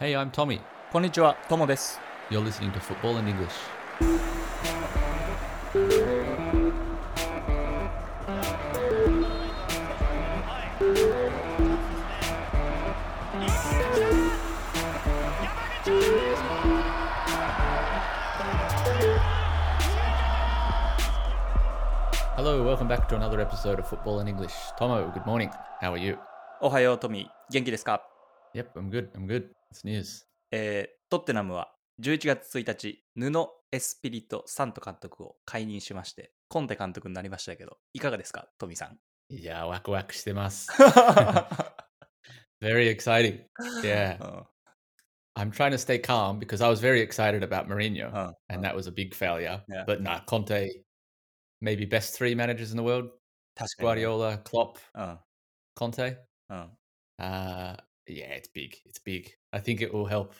Hey, I'm Tommy. こんにちは、ともです。You're listening to Football in English. Hello, welcome back to another episode of Football in English. Tomo, good morning. How are you? おはよう、トミー。元気ですか Yep, I'm good. I'm good. えー、トッテナムは11月1日、ヌノ・エスピリト・サント監督を解任しまして、コンテ監督になりましたけど、いかがですか、トミーさん。Yeah, wack wack してます。Very exciting. Yeah. うん I'm trying to stay calm because I was very excited about Mourinho, うん and that was a big failure. Yeah. But nah, Conte, maybe best three managers in the world: Guardiola, Klopp, うん。Conte. うん。Uh, yeah, it's big. It's big. I think it will help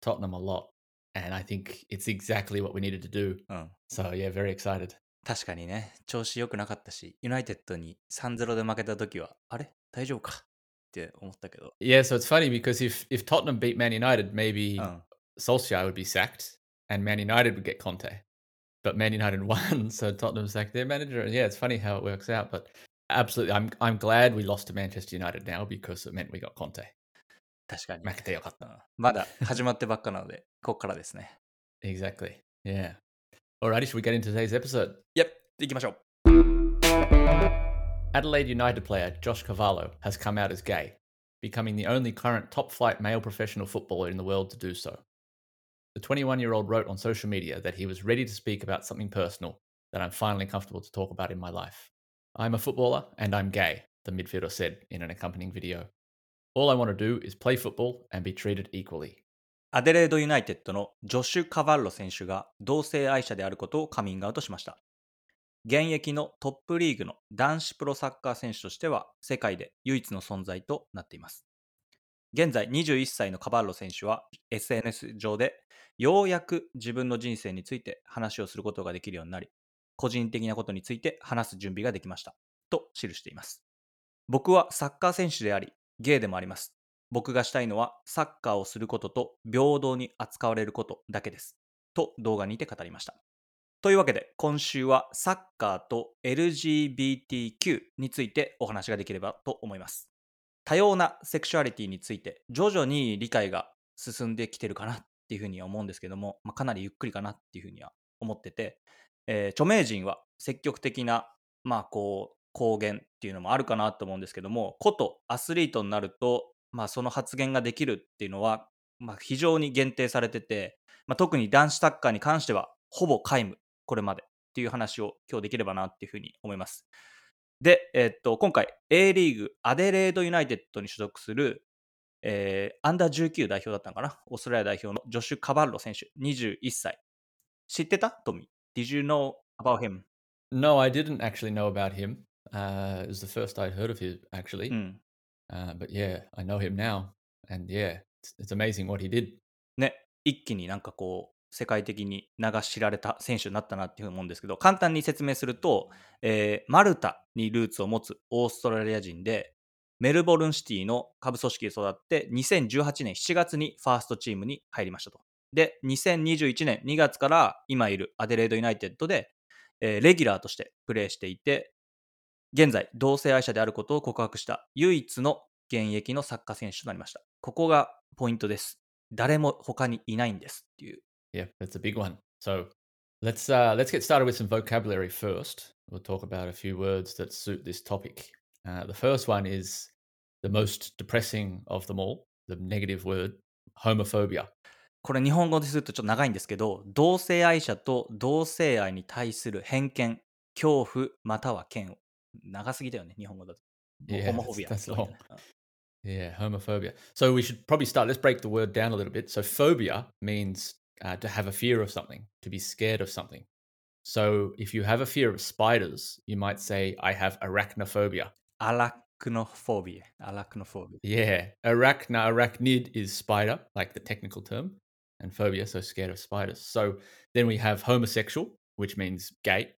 Tottenham a lot, and I think it's exactly what we needed to do. うん。 So yeah, very excited. 確かにね、調子良くなかったし、ユナイテッドに3-0で負けた時は、あれ大丈夫かって思ったけど。 Yeah, so it's funny because if if Tottenham beat Man United, maybe うん。 Solskjaer would be sacked, and Man United would get Conte. But Man United won, so Tottenham sacked their manager. And yeah, it's funny how it works out. But absolutely, I'm I'm glad we lost to Manchester United now because it meant we got Conte. 確かに。負けてよかった。うんまだ始まってばっかなので、ここからですね。 Exactly. Yeah. Alrighty, should we get into today's episode? いや、行きましょう。 Adelaide United player Josh Cavallo has come out as gay, becoming the only current top flight male professional footballer in the world to do so. The 21 year old wrote on social media that he was ready to speak about something personal that I'm finally comfortable to talk about in my life. I'm a footballer and I'm gay, the midfielder said in an accompanying video. All I want to do is play football and be treated equally. アデレードユナイテッドのジョシュ・カバッロ選手が同性愛者であることをカミングアウトしました。現役のトップリーグの男子プロサッカー選手としては世界で唯一の存在となっています。現在21歳のカバッロ選手は SNS 上でようやく自分の人生について話をすることができるようになり、個人的なことについて話す準備ができました。と記しています。僕はサッカー選手であり、ゲイでもあります。僕がしたいのはサッカーをすることと平等に扱われることだけです。と動画にて語りました。というわけで今週はサッカーと LGBTQ についてお話ができればと思います。多様なセクシュアリティについて徐々に理解が進んできてるかなっていうふうには思うんですけども、まあ、かなりゆっくりかなっていうふうには思ってて、えー著名人は積極的な、まあこう、公言っていうのもあるかなと思うんですけども、ことアスリートになると、まあその発言ができるっていうのは、まあ非常に限定されてて、まあ特に男子サッカーに関しては、ほぼ皆無、これまでっていう話を今日できればなっていうふうに思います。で、えーっと、今回 A リーグアデレードユナイテッドに所属する、えーアンダー19代表だったのかな？オーストラリア代表のジョシュ・カバッロ選手、21歳。知ってた？トミー ?Did you know about him? No, I didn't actually know about him. Uh, it was the first I'd heard of him, actually. うん。Uh, but yeah, I know him now. And yeah, it's, it's amazing what he did. ね、一気になんかこう、世界的に名が知られた選手になったなっていうふうに思うんですけど、簡単に説明すると、えーマルタにルーツを持つオーストラリア人で、メルボルンシティの下部組織で育って、2018年7月にファーストチームに入りましたと。で、2021年2月から今いるアデレードユナイテッドで、えーレギュラーとしてプレーしていて、現在、同性愛者であることを告白した唯一の現役のサッカー選手となりました。ここがポイントです。誰も他にいないんですっていう。Yeah, that's a big one. So let's uh, let's get started with some vocabulary first. We'll talk about a few words that suit this topic. Uh, the first one is the most depressing of them all. The negative word, homophobia. これ日本語でするとちょっと長いんですけど、同性愛者と同性愛に対する偏見、恐怖、または嫌悪。長すぎだよね、日本語だと。 Yeah, ホモフォビア that's- that's そうだね Yeah, homophobia. So we should probably start. Let's break the word down a little bit. So phobia means uh, to have a fear of something, to be scared of something. So if you have a fear of spiders, you might say, "I have arachnophobia." アラクノフォビア。アラクノフォビ Yeah, arachna arachnid is spider, like the technical term, and phobia, so scared of spiders. So then we have homosexual, which means gay,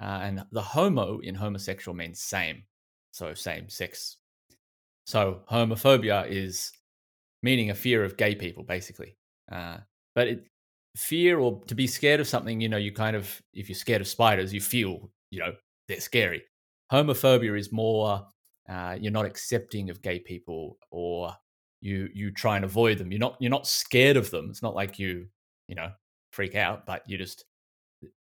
uh, and the homo in homosexual means same, so same sex. So homophobia is meaning a fear of gay people, basically. Uh, but it, fear or to be scared of something, you know, you kind of, if you're scared of spiders, you feel, you know, they're scary. Homophobia is more, uh, you're not accepting of gay people or you you try and avoid them. You're not you're not scared of them. It's not like you you know freak out, but you just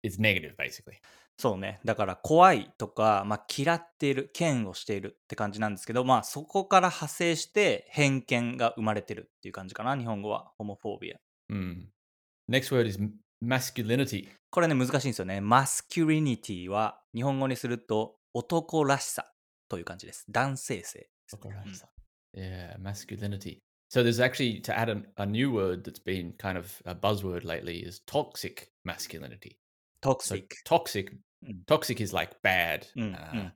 it's negative basically. そうね。だから怖いとか、まあ、嫌っている、嫌悪しているって感じなんですけど、まあそこから派生して偏見が生まれてるっていう感じかな、日本語は。ホモフォービア。Mm. Next word is masculinity. これね、難しいんですよね。マスキュリニティは日本語にすると男らしさという感じです。男性性ですね、うん Yeah, masculinity. So there's actually to add an, a new word that's been kind of a buzzword lately is toxic masculinity. So toxic. Mm. Toxic is like bad. Mm. Uh, mm.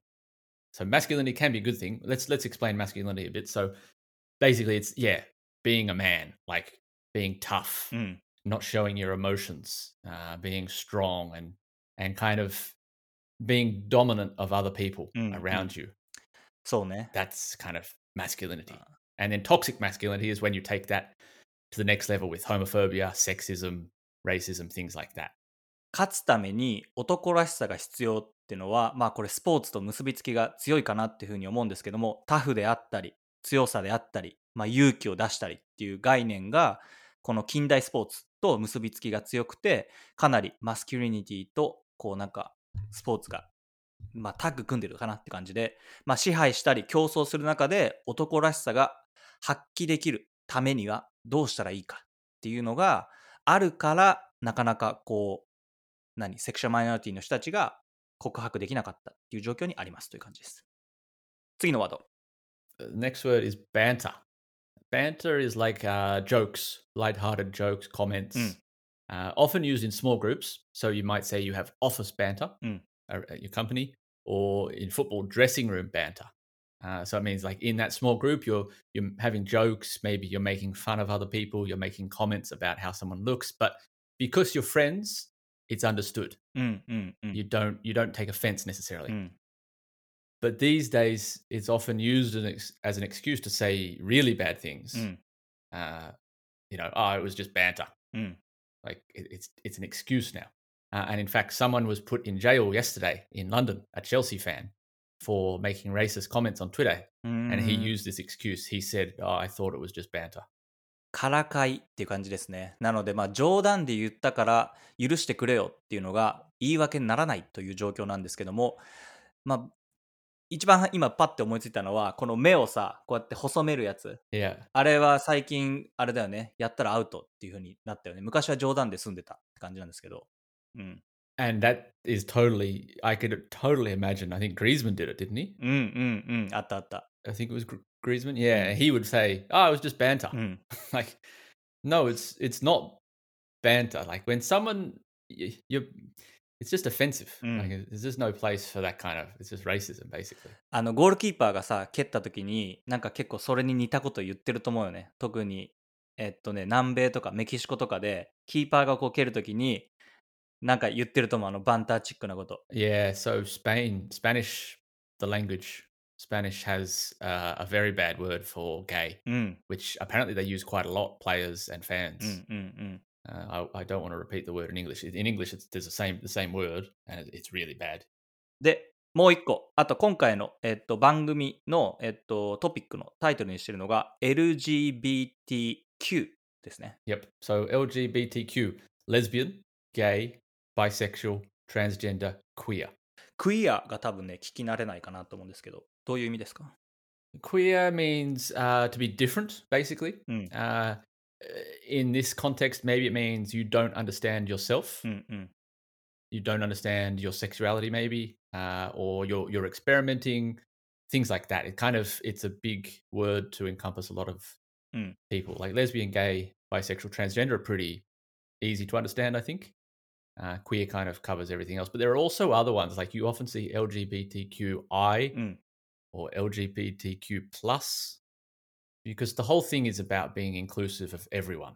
so masculinity can be a good thing. Let's let's explain masculinity a bit. So basically, it's yeah, being a man, like being tough, mm. not showing your emotions, uh, being strong, and and kind of being dominant of other people mm, around you. So that's kind of masculinity. Uh. And then toxic masculinity is when you take that to the next level with homophobia, sexism, racism, things like that. 勝つために男らしさが必要っていうのは、まあこれスポーツと結びつきが強いかなっていうふうに思うんですけども、タフであったり、強さであったり、まあ勇気を出したりっていう概念が、この近代スポーツと結びつきが強くて、かなりマスキュリニティと、こうなんか、スポーツが、まあタッグ組んでるかなって感じで、まあ支配したり競争する中で男らしさが発揮できるためにはどうしたらいいかっていうのがあるから、なかなかこう、何セクシュアルマイノリティの人たちが告白できなかったっていう状況にありますという感じです。次のワード。 The next word is banter. Banter is like uh, jokes, light-hearted jokes, comments, Mm. uh, often used in small groups. So you might say you have office banter Mm. uh, at your company, or in football, dressing room banter. Uh, so it means like in that small group, you're you're having jokes. Maybe you're making fun of other people. You're making comments about how someone looks, but because you're friends, it's understood. Mm, mm, mm. You don't you don't take offense necessarily. Mm. But these days, it's often used as an, excuse to say really bad things. Mm. Uh, you know, oh, it was just banter. Mm. Like it, it's it's an excuse now. Uh, and in fact, someone was put in jail yesterday in London, a Chelsea fan, for making racist comments on Twitter. And he used this excuse. He said, oh, I thought it was just banter. からかいっていう感じですね。なので、まあ、冗談で言ったから許してくれよっていうのが言い訳にならないという状況なんですけども、まあ、一番今パッて思いついたのは、この目をさ、こうやって細めるやつ。あれは最近、あれだよね、やったらアウトっていう風になったよね。昔は冗談で済んでたって感じなんですけど。うん。And that is totally. I could totally imagine. I think Griezmann did it, didn't he? うんうんうん。あったあった。I think it was Gr- Griezmann. Yeah, he would say, "Oh, it was just banter." うん。like no it's it's not banter like when someone y- you're it's just offensive Mm. like there's just no place for that kind of it's just racism basically あの、ゴールキーパーがさ、蹴った時に、なんか結構それに似たこと言ってると思うよね。特に、えっとね、南米とかメキシコとかで、キーパーがこう蹴る時に、なんか言ってると思う、あの、バンターチックなこと。yeah so spain spanish the language spanish has uh, a very bad word for gay うん、 which apparently they use quite a lot players and う fans ん、うん、うん。 uh, I, I don't want to repeat the word in english in english it's, there's the same the same word and it- it's really bad で、もう一個。あと、今回の、えっと、番組の、えっと、トピックのタイトルにしてるのが、LGBTQ ですね。 Yep. So LGBTQ, lesbian, gay, bisexual, transgender, queer. クイアが多分ね、聞き慣れないかなと思うんですけど、 どういう意味ですか Queer means uh, to be different, basically. うん、 Uh, in this context, maybe it means you don't understand yourself. うん、うん。 You don't understand your sexuality, maybe, uh, or you're you're experimenting, things like that. It kind of it's a big word to encompass a lot of Mm. people. Like lesbian, gay, bisexual, transgender are pretty easy to understand, I think. Uh, queer kind of covers everything else, but there are also other ones. Like you often see LGBTQI うん、 Or LGBTQ plus, because the whole thing is about being inclusive of everyone.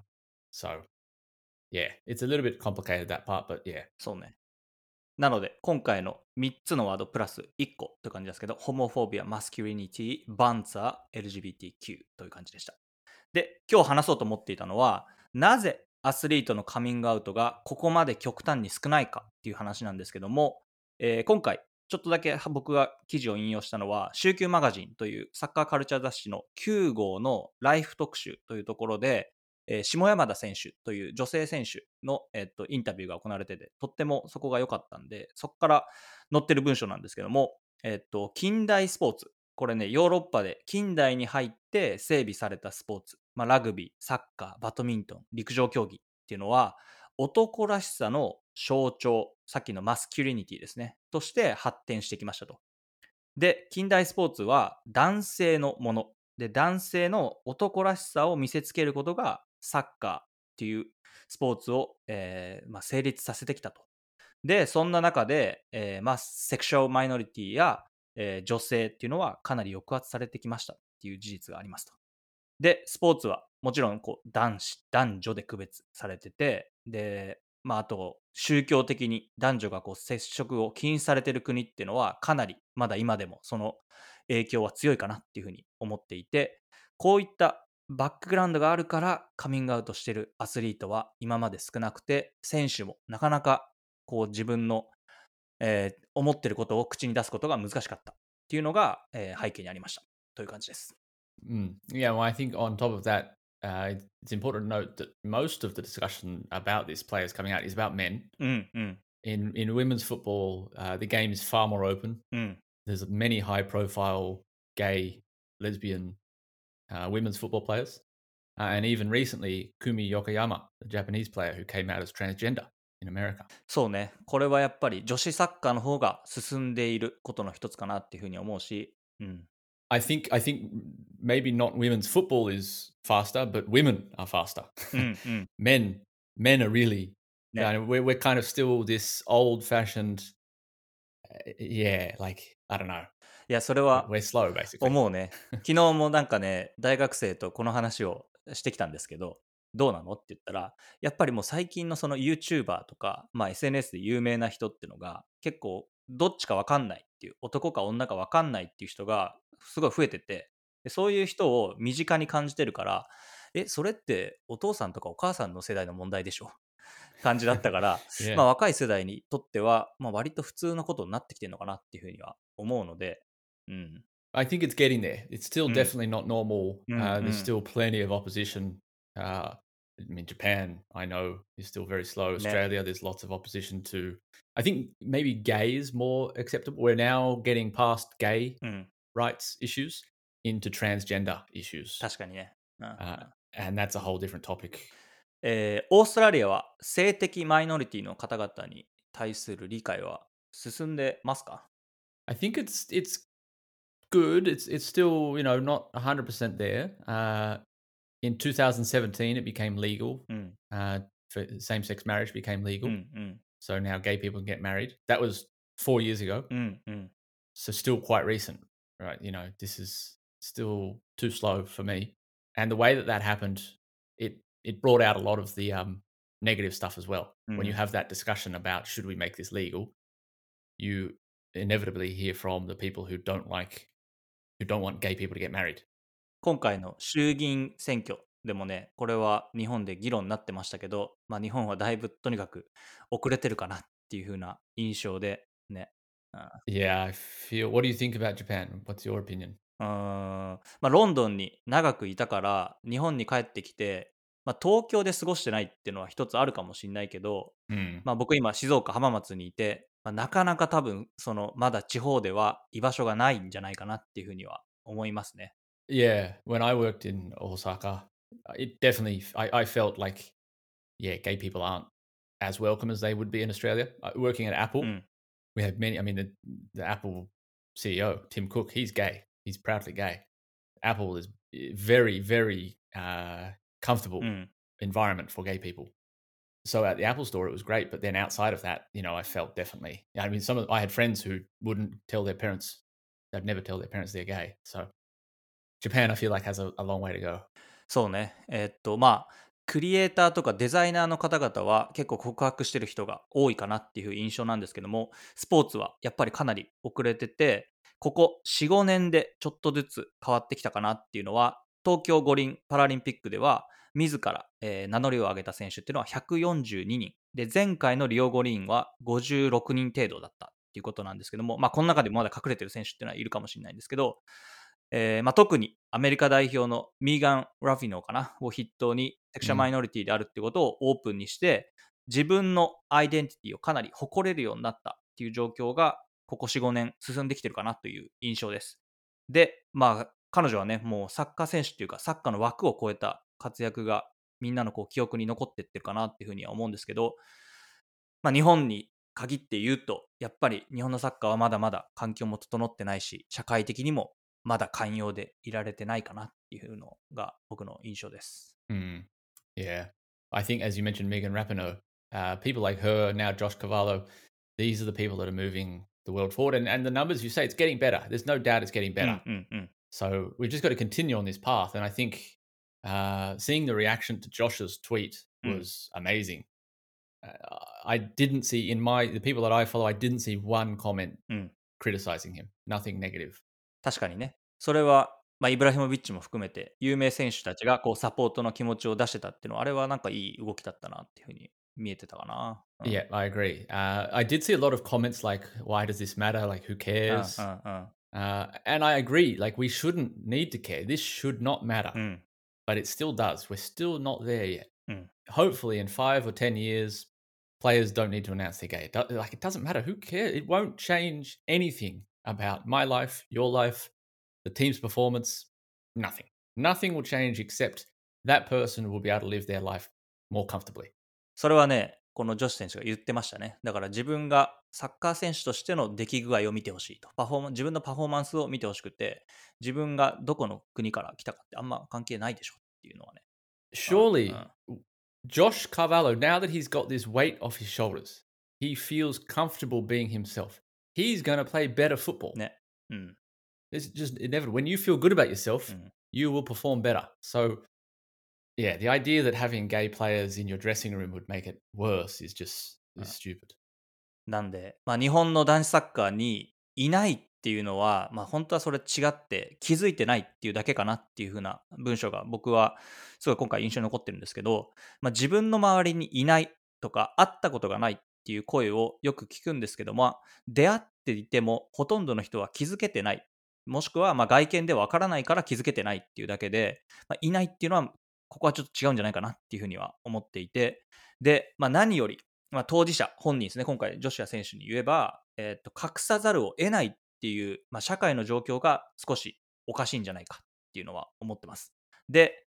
So, yeah, it's a little bit complicated that part, but yeah, そうね。なので、今回の3つのワードプラス1個という感じですけど、ホモフォービア、マスキュリニティ、バンツァー、LGBTQ という感じでした。で、今日話そうと思っていたのは、なぜアスリートのカミングアウトがここまで極端に少ないかっていう話なんですけども、えー今回、ちょっとだけ僕が記事を引用したのは、週休マガジンというサッカーカルチャー雑誌の9号のライフ特集というところで、えー下山田選手という女性選手の、えっとインタビューが行われてて、とってもそこが良かったんで、そこから載ってる文章なんですけども、えっと近代スポーツ、これね、ヨーロッパで近代に入って整備されたスポーツ、まあ、ラグビー、サッカー、バドミントン、陸上競技っていうのは、男らしさの象徴、さっきのマスキュリニティですね、として発展してきましたと。で、近代スポーツは男性のもの。で、男性の男らしさを見せつけることがサッカーっていうスポーツを、えーまあ、成立させてきたと。で、そんな中で、えーまあ、セクシュアルマイノリティや、えー女性っていうのはかなり抑圧されてきましたっていう事実がありますと。で、スポーツはもちろんこう男子、男女で区別されてて、で、まあ、あと宗教的に男女がこう接触を禁止されてる国っていうのはかなりまだ今でもその影響は強いかなっていうふうに思っていて、こういったバックグラウンドがあるからカミングアウトしてるアスリートは今まで少なくて、選手もなかなかこう自分の、えー思ってることを口に出すことが難しかったっていうのが、えー背景にありましたという感じです。Mm. Yeah, well, I think on top of that, uh, it's important to note that most of the discussion about these players coming out is about men. うんうん。 In in women's football, uh, the game is far more open. うん。 There's many high-profile gay, lesbian uh, women's football players, uh, and even recently, Kumi Yokoyama, the Japanese player who came out as transgender in America. そうね。これはやっぱり女子サッカーの方が進んでいることの一つかなっていうふうに思うし、うん。 I think I think maybe not women's football is faster, but women are faster. うんうん。men men are really Yeah. yeah. we're, we're kind of still this old-fashioned uh, yeah like i don't know いや、それは思うね。昨日もなんかね、大学生とこの話をしてきたんですけど、どうなのって言ったら、やっぱりもう最近のその YouTuber とか、まあ、SNS で有名な人ってのが、結構どっちかわかんないっていう、男か女かわかんないっていう人がすごい増えてて、でそういう人を身近に感じてるから、え、それってお父さんとかお母さんの世代の問題でしょ感じだったから、Yeah. まあ若い世代にとっては、まあ割と普通のことになってきてるのかなっていうふうには思うので、うん。i think it's getting there it's still Mm. definitely not normal Mm, uh, there's mm. still plenty of opposition uh, i mean japan i know is still very slow australia there's lots of opposition to i think maybe gay is more acceptable we're now getting past gay うん。rights issues into transgender issues 確かにね。うんうん uh, and that's a whole different topic えーオーストラリアは性的マイノリティの方々に対する理解は進んでますか I think it's it's good. It's it's still you know not hundred percent there. Uh, in 2017, it became legal. うん。 Uh, for same-sex marriage became う legal. んうん。 So now gay people can get married. That was four years ago. うんうん。 So still quite recent, right? You know, this is still too slow for me. And the way that that happened, it it brought out a lot of the um, negative stuff as well. When you Mm. have that discussion about should we make this legal, you inevitably hear from the people who don't like, who don't want gay people to get married. 今回の衆議院選挙でもね、これは日本で議論になってましたけど、まあ日本はだいぶとにかく遅れてるかなっていう風な印象でね。 Yeah, I feel. What do you think about Japan? What's your opinion? うーんまあ、ロンドンに長くいたから日本に帰ってきて、まあ、東京で過ごしてないっていうのは一つあるかもしれないけど、Hmm. まあ、僕今静岡浜松にいて、まあ、なかなか多分そのまだ地方では居場所がないんじゃないかなっていうふうには思いますね。Yeah, when I worked in Osaka, it definitely I, I felt like yeah, gay people aren't as welcome as they would be in Australia. Uh, working at Apple, Mm. we have many. I mean, the the Apple CEO Tim Cook, he's gay. He's proudly gay. Apple is eh, very very uh, comfortable うん、 environment for gay people. So at the Apple store, it was great, but then outside of that, you know, I felt definitely. I mean, some of I had friends who wouldn't tell their parents. They'd never tell their parents they're gay. So Japan, I feel like has a, a long way to go. そうね。えーっとまあ クリエイターとかデザイナーの方々は結構告白してる人が多いかなっていう印象なんですけどもスポーツはやっぱりかなり遅れててここ45年でちょっとずつ変わってきたかなっていうのは東京五輪パラリンピックでは、自ら、えー名乗りを上げた選手っていうのは142人。で、前回のリオ五輪は56人程度だったっていうことなんですけども、まあ、この中でもまだ隠れてる選手っていうのはいるかもしれないんですけど、えーまあ、特にアメリカ代表のミーガン・ラフィノかなを筆頭にセクシャルマイノリティであるってことをオープンにして、自分のアイデンティティをかなり誇れるようになったっていう状況がここ4、5年進んできてるかなという印象です。で、まあ、彼女はね、もうサッカー選手っていうか、サッカーの枠を超えた活躍がみんなのこう記憶に残ってってるかなっていうふうには思うんですけど、まあ、日本に限って言うと、やっぱり日本のサッカーはまだまだ環境も整ってないし、社会的にもまだ寛容でいられてないかなっていうのが僕の印象です。 Mm. Yeah. I think, as you mentioned, Megan Rapinoe, uh, people like her, now Josh Cavallo, these are the people that are moving the world forward. And, and the numbers you say, it's getting better. There's no doubt it's getting うん better. うんうん。 So we've just got to continue on this path. And I think uh, seeing the reaction to Josh's tweet Mm. was amazing. Uh, I didn't see in my the people that I follow, I didn't see one comment Mm. criticizing him. Nothing negative. 確かにね。それは、まあ、イブラヒモビッチも含めて、有名選手たちがこうサポートの気持ちを出してたっていうのは、あれはなんかいい動きだったなっていうふうに見えてたかな。うん Yeah, I agree. Uh, I did see a lot of comments like, "Why does this matter? Like, who うん cares?" うん。Uh, and I agree. Like, we shouldn't need to care. This should not matter. うんうん。but it still does. We're still not there yet. Mm. Hopefully, in five or ten years, players don't need to announce they're gay. Like it doesn't matter. Who cares? It won't change anything about my life, your life, the team's performance. Nothing. Nothing will change except that person will be able to live their life more comfortably. それはね、この女子選手が言ってましたね。だから自分がサッカー選手としての出来具合を見てほしいと。パフォーマン自分のパフォーマンスを見てほしくて、自分がどこの国から来たかってあんま関係ないでしょっていうのはね。Surely, uh. Josh Carvalho, now that he's got this weight off his shoulders, he feels comfortable being himself. He's going to play better football. ね。うん。It's just inevitable. When you feel good about yourself, Mm. you will perform better. So, yeah, the idea that having gay players in your dressing room would make it worse is just is Uh. stupid. なんで、まあ、日本の男子サッカーにいないっていうのは、まあ、本当はそれ違って気づいてないっていうだけかなっていう風な文章が僕はすごい今回印象に残ってるんですけど、まあ、自分の周りにいないとか会ったことがないっっていう声をよく聞くんですけども出会っていてもほとんどの人は気づけてないもしくはま外見でわからないから気づけてないっていうだけで、まあ、いないっていうのはここはちょっと違うんじゃないかなっていうふうには思っていてで、まあ、何よりまあ、当事者本人ですね、今回、女子や選手に言えば、えーと、隠さざるを得ないっていう、まあ、社会の状況が少しおかしいんじゃないかっていうのは思ってます。で、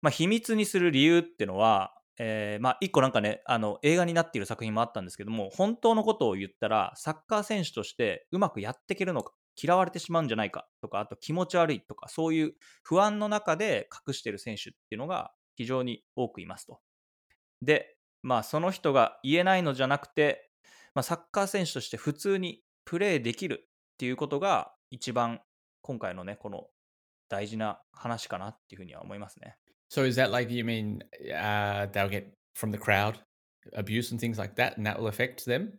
まあ、秘密にする理由ってのは、えーまあ、一個なんかね、あの映画になっている作品もあったんですけども、本当のことを言ったら、サッカー選手としてうまくやっていけるのか、嫌われてしまうんじゃないかとか、あと気持ち悪いとか、そういう不安の中で隠している選手っていうのが非常に多くいますと。で、まあ、その人が言えないのじゃなくて、まあ、サッカー選手として普通にプレーできるっていうことが一番今回のね、この大事な話かなっていうふうには思いますね。So is that like you mean uh, they'll get from the crowd abuse and things like that, and that will affect them?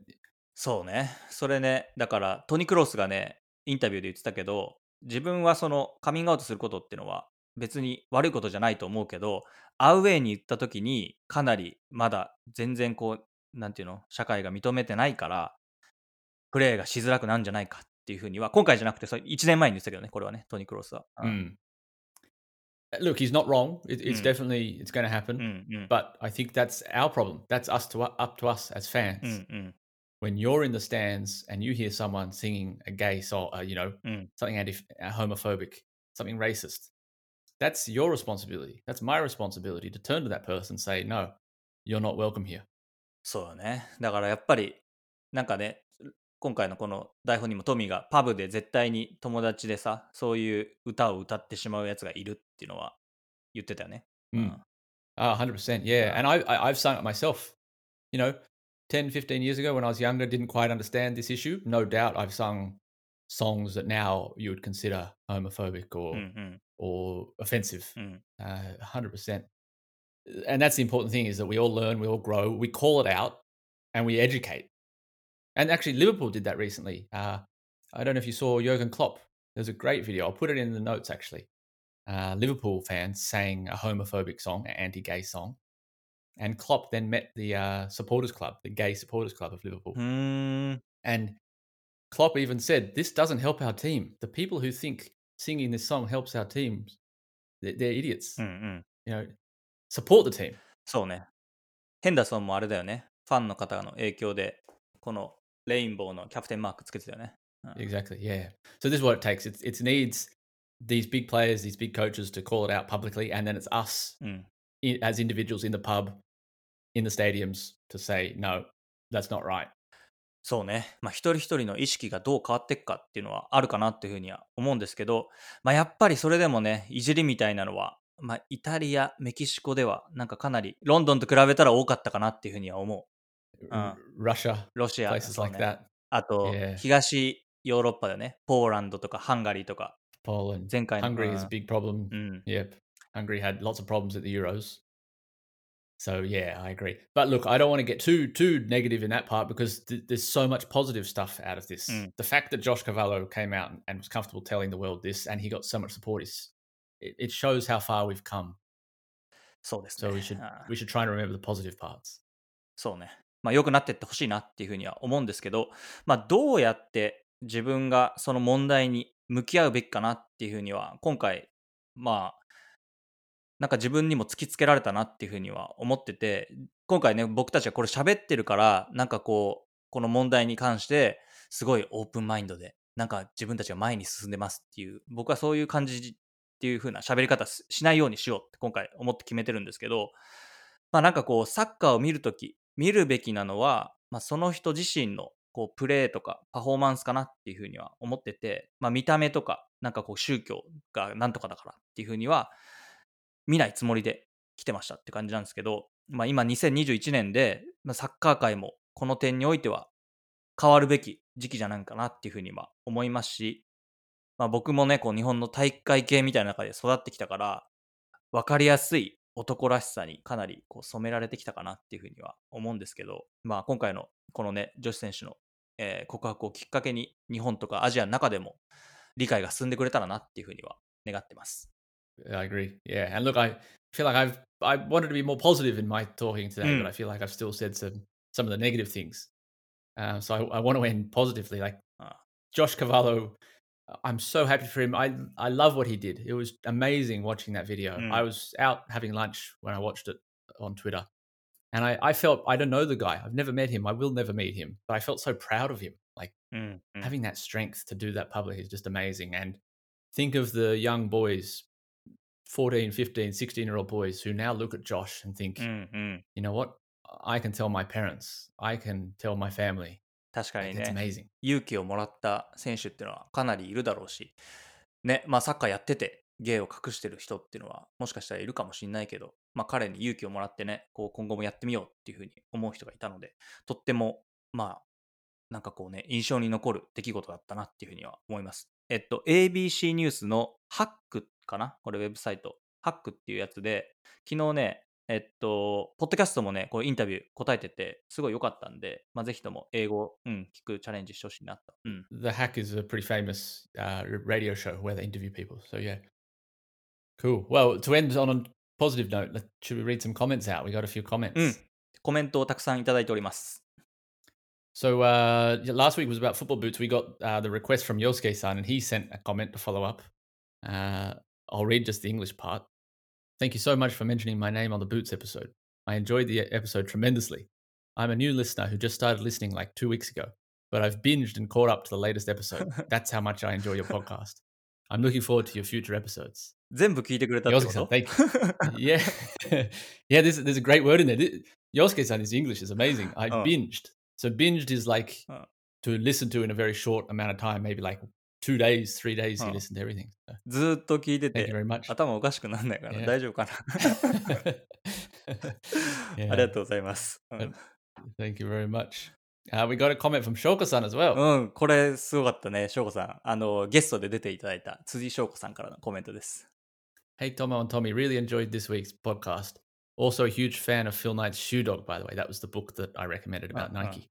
そうね。それね、だからトニ・クロスがね、インタビューで言ってたけど、自分はそのカミングアウトすることっていうのは別に悪いことじゃないと思うけど、アウェイに行った時にかなりまだ全然こう、なんていうの、社会が認めてないから、プレーがしづらくなるんじゃないかっていうふうには、今回じゃなくて、それ1年前に言ってたけどね、これはね、トニ・クロスは。うん Mm. Look, he's not wrong. It, it's Mm. definitely it's going to う happen. んうん But I think that's our problem. That's us to up to us as fans. うんうん。 When you're in the stands and you hear someone singing a gay song, uh, you know, Mm. something anti uh, homophobic, something racist, that's your responsibility. That's my responsibility to turn to that person and say, no, you're not welcome here. そうだね。だからやっぱり、なんかね、 今回のこの台本にもトミーがパブで絶対に友達でさ、そういう歌を歌ってしまうやつがいるっていうのは言ってたよね。Mm. Uh, 100%. Yeah. Yeah. And I, I, I've sung it myself. You know, 10, 15 years ago when I was younger, didn't quite understand this issue. No doubt I've sung songs that now you would consider homophobic う or, んうん。or offensive. うん。Uh, 100%. And that's the important thing is that we all learn, we all grow, we call it out and we educate. And actually, Liverpool did that recently. Uh, I don't know if you saw Jurgen Klopp. There's a great video. I'll put it in the notes actually. uh, Liverpool fans sang a homophobic song, an anti-gay song, and Klopp then met the uh, supporters club, the gay supporters club of Liverpool, うーん。 and Klopp even said, "This doesn't help our team. The people who think singing this song helps our team, they're, they're idiots. うんうん。 You know, support the team." そうね。ヘンダーソンもあれだよね。ファンの方の影響で、この レインボーのキャプテンマークつけてたよね。うん Exactly. Yeah. So this is what it takes. It's it needs these big players, these big coaches to call it out publicly, and then it's us うん。i- as individuals in the pub, in the stadiums, to say no, that's not right. そうね。まあ、一人一人の意識がどう変わっていくかっていうのはあるかなっていうふうには思うんですけど、まあ、やっぱりそれでもね、いじりみたいなのは、まあ、イタリア、メキシコでは、なんかかなり、ロンドンと比べたら多かったかなっていうふうには思う。R- Russia, ロシア、 places そう like ね that, あと、 Yeah. 東ヨーロッパだよね。ポーランドとかハンガリーとか、 Poland, 前回の。 Hungary is う a big problem. んうん。 Yep. Hungary had lots of problems at the Euros. So yeah, I agree. But look, I don't want to get too too negative in that part because th- there's so much positive stuff out of this. Mm. The fact that Josh Cavallo came out and, and was comfortable telling the world this, and he got so much support is it, it shows how far we've come. そうですね。 So we should ああ we should try and remember the positive parts. そうね。 まあ、良くなっていってほしいなっていうふうには思うんですけど、まあ、どうやって自分がその問題に向き合うべきかなっていうふうには、今回、まあ、なんか自分にも突きつけられたなっていうふうには思ってて、今回ね、僕たちはこれ喋ってるから、なんかこう、この問題に関して、すごいオープンマインドで、なんか自分たちが前に進んでますっていう、僕はそういう感じっていう風な喋り方しないようにしようって今回思って決めてるんですけど、まあなんかこう、サッカーを見るとき、見るべきなのは、まあその人自身のこうプレーとかパフォーマンスかなっていうふうには思ってて、まあ見た目とか、なんかこう宗教がなんとかだからっていうふうには見ないつもりで来てましたって感じなんですけど、まあ今2021年で、サッカー界もこの点においては変わるべき時期じゃないかなっていうふうには思いますし、まあ僕もね、こう日本の体育会系みたいな中で育ってきたから、分かりやすい男らしさにかなりこう染められてきたかなっていうふうには思うんですけど、まあ今回のこのね、女子選手の、えー告白をきっかけに日本とかアジアの中でも理解が進んでくれたらなっていうふうには願ってます。I agree. Yeah, and look, I feel like I've I wanted to be more positive in my talking today, Mm. but I feel like I've still said some some of the negative things. Um, so I, I want to end positively. Like Ah. Josh Cavallo, Uh, I'm so happy for him. I I love what he did. It was amazing watching that video. Mm. I was out having lunch when I watched it on Twitter, and I, I felt I don't know the guy. I've never met him. I will never meet him. But I felt so proud of him. Like mm. mm. having that strength to do that public is just amazing. And think of the young boys 14 15 16 year old boys who now look at josh and think mm-hmm. you know what i can tell my parents i can tell my family 確かに it's ね、amazing. 勇気をもらった選手っていうのはかなりいるだろうし、ね、まあサッカーやってて芸を隠してる人っていうのはもしかしたらいるかもしれないけど、まあ彼に勇気をもらってね、こう今後もやってみようっていうふうに思う人がいたので、とっても、まあ、なんかこうね、印象に残る出来事だったなっていうふうには思います。えっと、ABC ニュースのハックかな？これウェブサイト。ハックっていうやつで、昨日ね、えっと、ポッドキャストもね、こうインタビュー答えてて、すごい良かったんで、まあ、ぜひとも英語、うん、聞くチャレンジしてほしいなと。うん。The Hack is a pretty famous uh, radio show where they interview people. So, yeah. Cool. Well, to end on a positive note, should we read some comments out? We got a few comments. うん。コメントをたくさんいただいております。So uh, last week was about football boots. We got uh, the request from Yosuke-san, and he sent a comment to follow up. Uh, I'll read just the English part. Thank you so much for mentioning my name on the Boots episode. I enjoyed the episode tremendously. I'm a new listener who just started listening like two weeks ago, but I've binged and caught up to the latest episode. That's how much I enjoy your podcast. I'm looking forward to your future episodes. 全部聞いてくれたってこ Yosuke-san, と thank you. Yeah, yeah. There's there's a great word in there. Thi- Yosuke-san, his English is amazing. I Oh. binged. So binged is like Oh. to listen to in a very short amount of time, maybe like two days, three days. He Oh. listened to everything. ずーっと聞いて you て.頭おかしくなんないかな、Yeah. 大丈夫かな.ありがとうございます。うん Thank you very much. Uh, we got a comment from Shoka-san as well. うん、これすごかったね、翔子さん。あの、ゲストで出ていただいた辻翔子さんからのコメントです。Hey, Tomo and Tommy, really enjoyed this week's podcast. Also, a huge fan of Phil Knight's Shoe Dog, by the way. That was the book that I recommended about Uh-huh. Nike.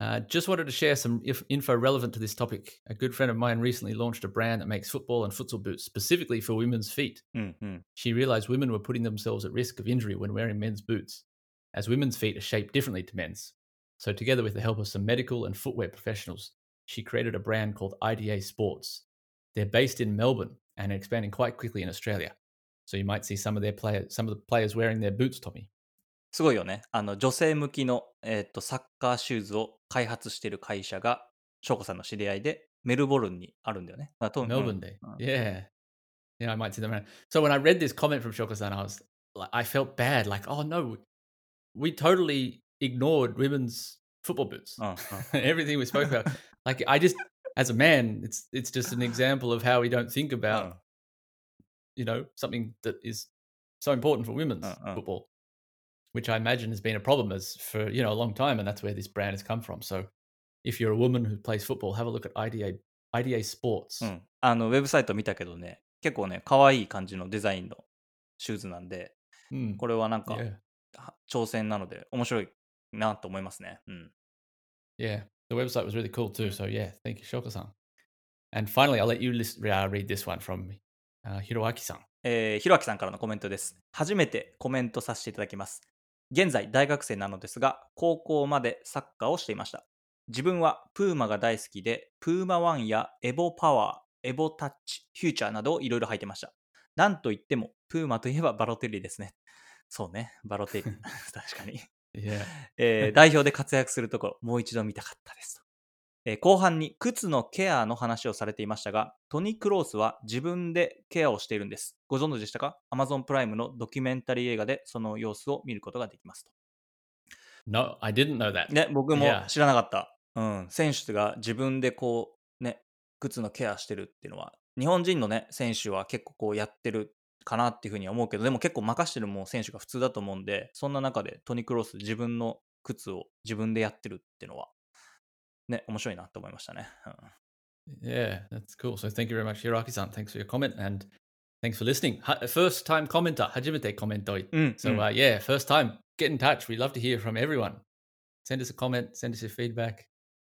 Uh, just wanted to share some if, info relevant to this topic. A good friend of mine recently launched a brand that makes football and futsal boots specifically for women's feet. Mm-hmm. She realized women were putting themselves at risk of injury when wearing men's boots, as women's feet are shaped differently to men's. So, together with the help of some medical and footwear professionals, she created a brand called IDA Sports. They're based in Melbourne and expanding quite quickly in Australia. So you might see some of their players, some of the players wearing their boots, Tommy. すごいよね。あの、女性向きの、えっと、サッカーシューズを開発している会社が、翔子さんの知り合いで、メルボルンにあるんだよね。Melbourne Yeah. Yeah, I might see them around. So when I read this comment from Shokosan, I was like, I felt bad. Like, oh no, we totally ignored women's football boots. Everything we spoke about. Like, I just, as a man, it's it's just an example of how we don't think うん about, you know, something that is so important for women's Uh, uh. football, which I imagine has been a problem as for you know a long time, and that's where this brand has come from. So, if you're a woman who plays football, have a look at IDA IDA Sports. うん。あの、ウェブサイト見たけどね、結構ね、可愛い感じのデザインのシューズなんで、Mm. これはなんか、挑戦なので、面白いなと思いますね。うん。Yeah, the website was really cool too. So yeah, thank you, Shoka-san. And finally, I'll let you list, uh, read this one from uh, Hiroaki-san. えー、ひろあきさんからのコメントです。初めてコメントさせていただきます。現在大学生なのですが、高校までサッカーをしていました。自分はプーマが大好きで、プーマ1やエボパワー、エボタッチ、フューチャーなどをいろいろ履いてました。なんといっても、プーマといえばバロテリですね。そうね、バロテリ。確かに。えー代表で活躍するところ、もう一度見たかったですと。えー後半に靴のケアの話をされていましたが、トニー・クロースは自分でケアをしているんです。ご存知でしたか ?Amazon プライムのドキュメンタリー映画でその様子を見ることができますと。no, I didn't know that. ね、僕も.知らなかった。うん、選手が自分でこう、ね、靴のケアしてるっていうのは、日本人のね、選手は結構こうやってるかなっていうふうには思うけど、でも結構任してるもう選手が普通だと思うんで、そんな中でトニー・クロース自分の靴を自分でやってるっていうのは、ね、面白いなと思いましたね。うん Yeah, that's cool. So thank you very much, Hiroaki-san. Thanks for your comment and thanks for listening. First time commenter, hajimete kommentoi. うん、So うん uh, yeah, first time. Get in touch. We'd love to hear from everyone. Send us a comment. Send us your feedback.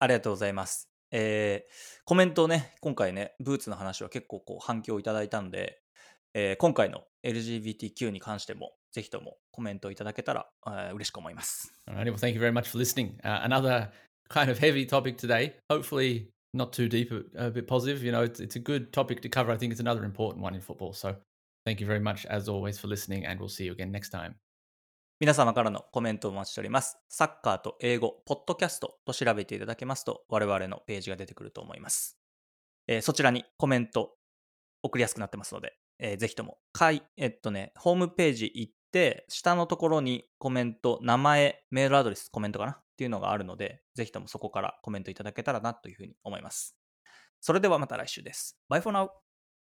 ありがとうございます。えーコメントをね、今回ね、ブーツの話は結構こう反響いただいたので、えー今回の LGBTQ に関しても、ぜひともコメントいただけたら、えー嬉しく思います。Alrighty, well, thank you very much for listening. Uh, another kind of heavy topic today. Hopefully, not too deep, a, bit positive. You know, it's, it's a good topic to cover. I think it's another important one in football. So, thank you very much, as always, for listening, and we'll see you again next time. 皆様からのコメントをお待ちしております。サッカーと英語、ポッドキャストと調べていただけますと、我々のページが出てくると思います。えーそちらにコメント送りやすくなってますので、えーぜひとも、かい、えっとね、ホームページ行って、下のところにコメント、名前、メールアドレス、コメントかなっていうのがあるので、ぜひともそこからコメントいただけたらなというふうに思います。それではまた来週です。Bye for now!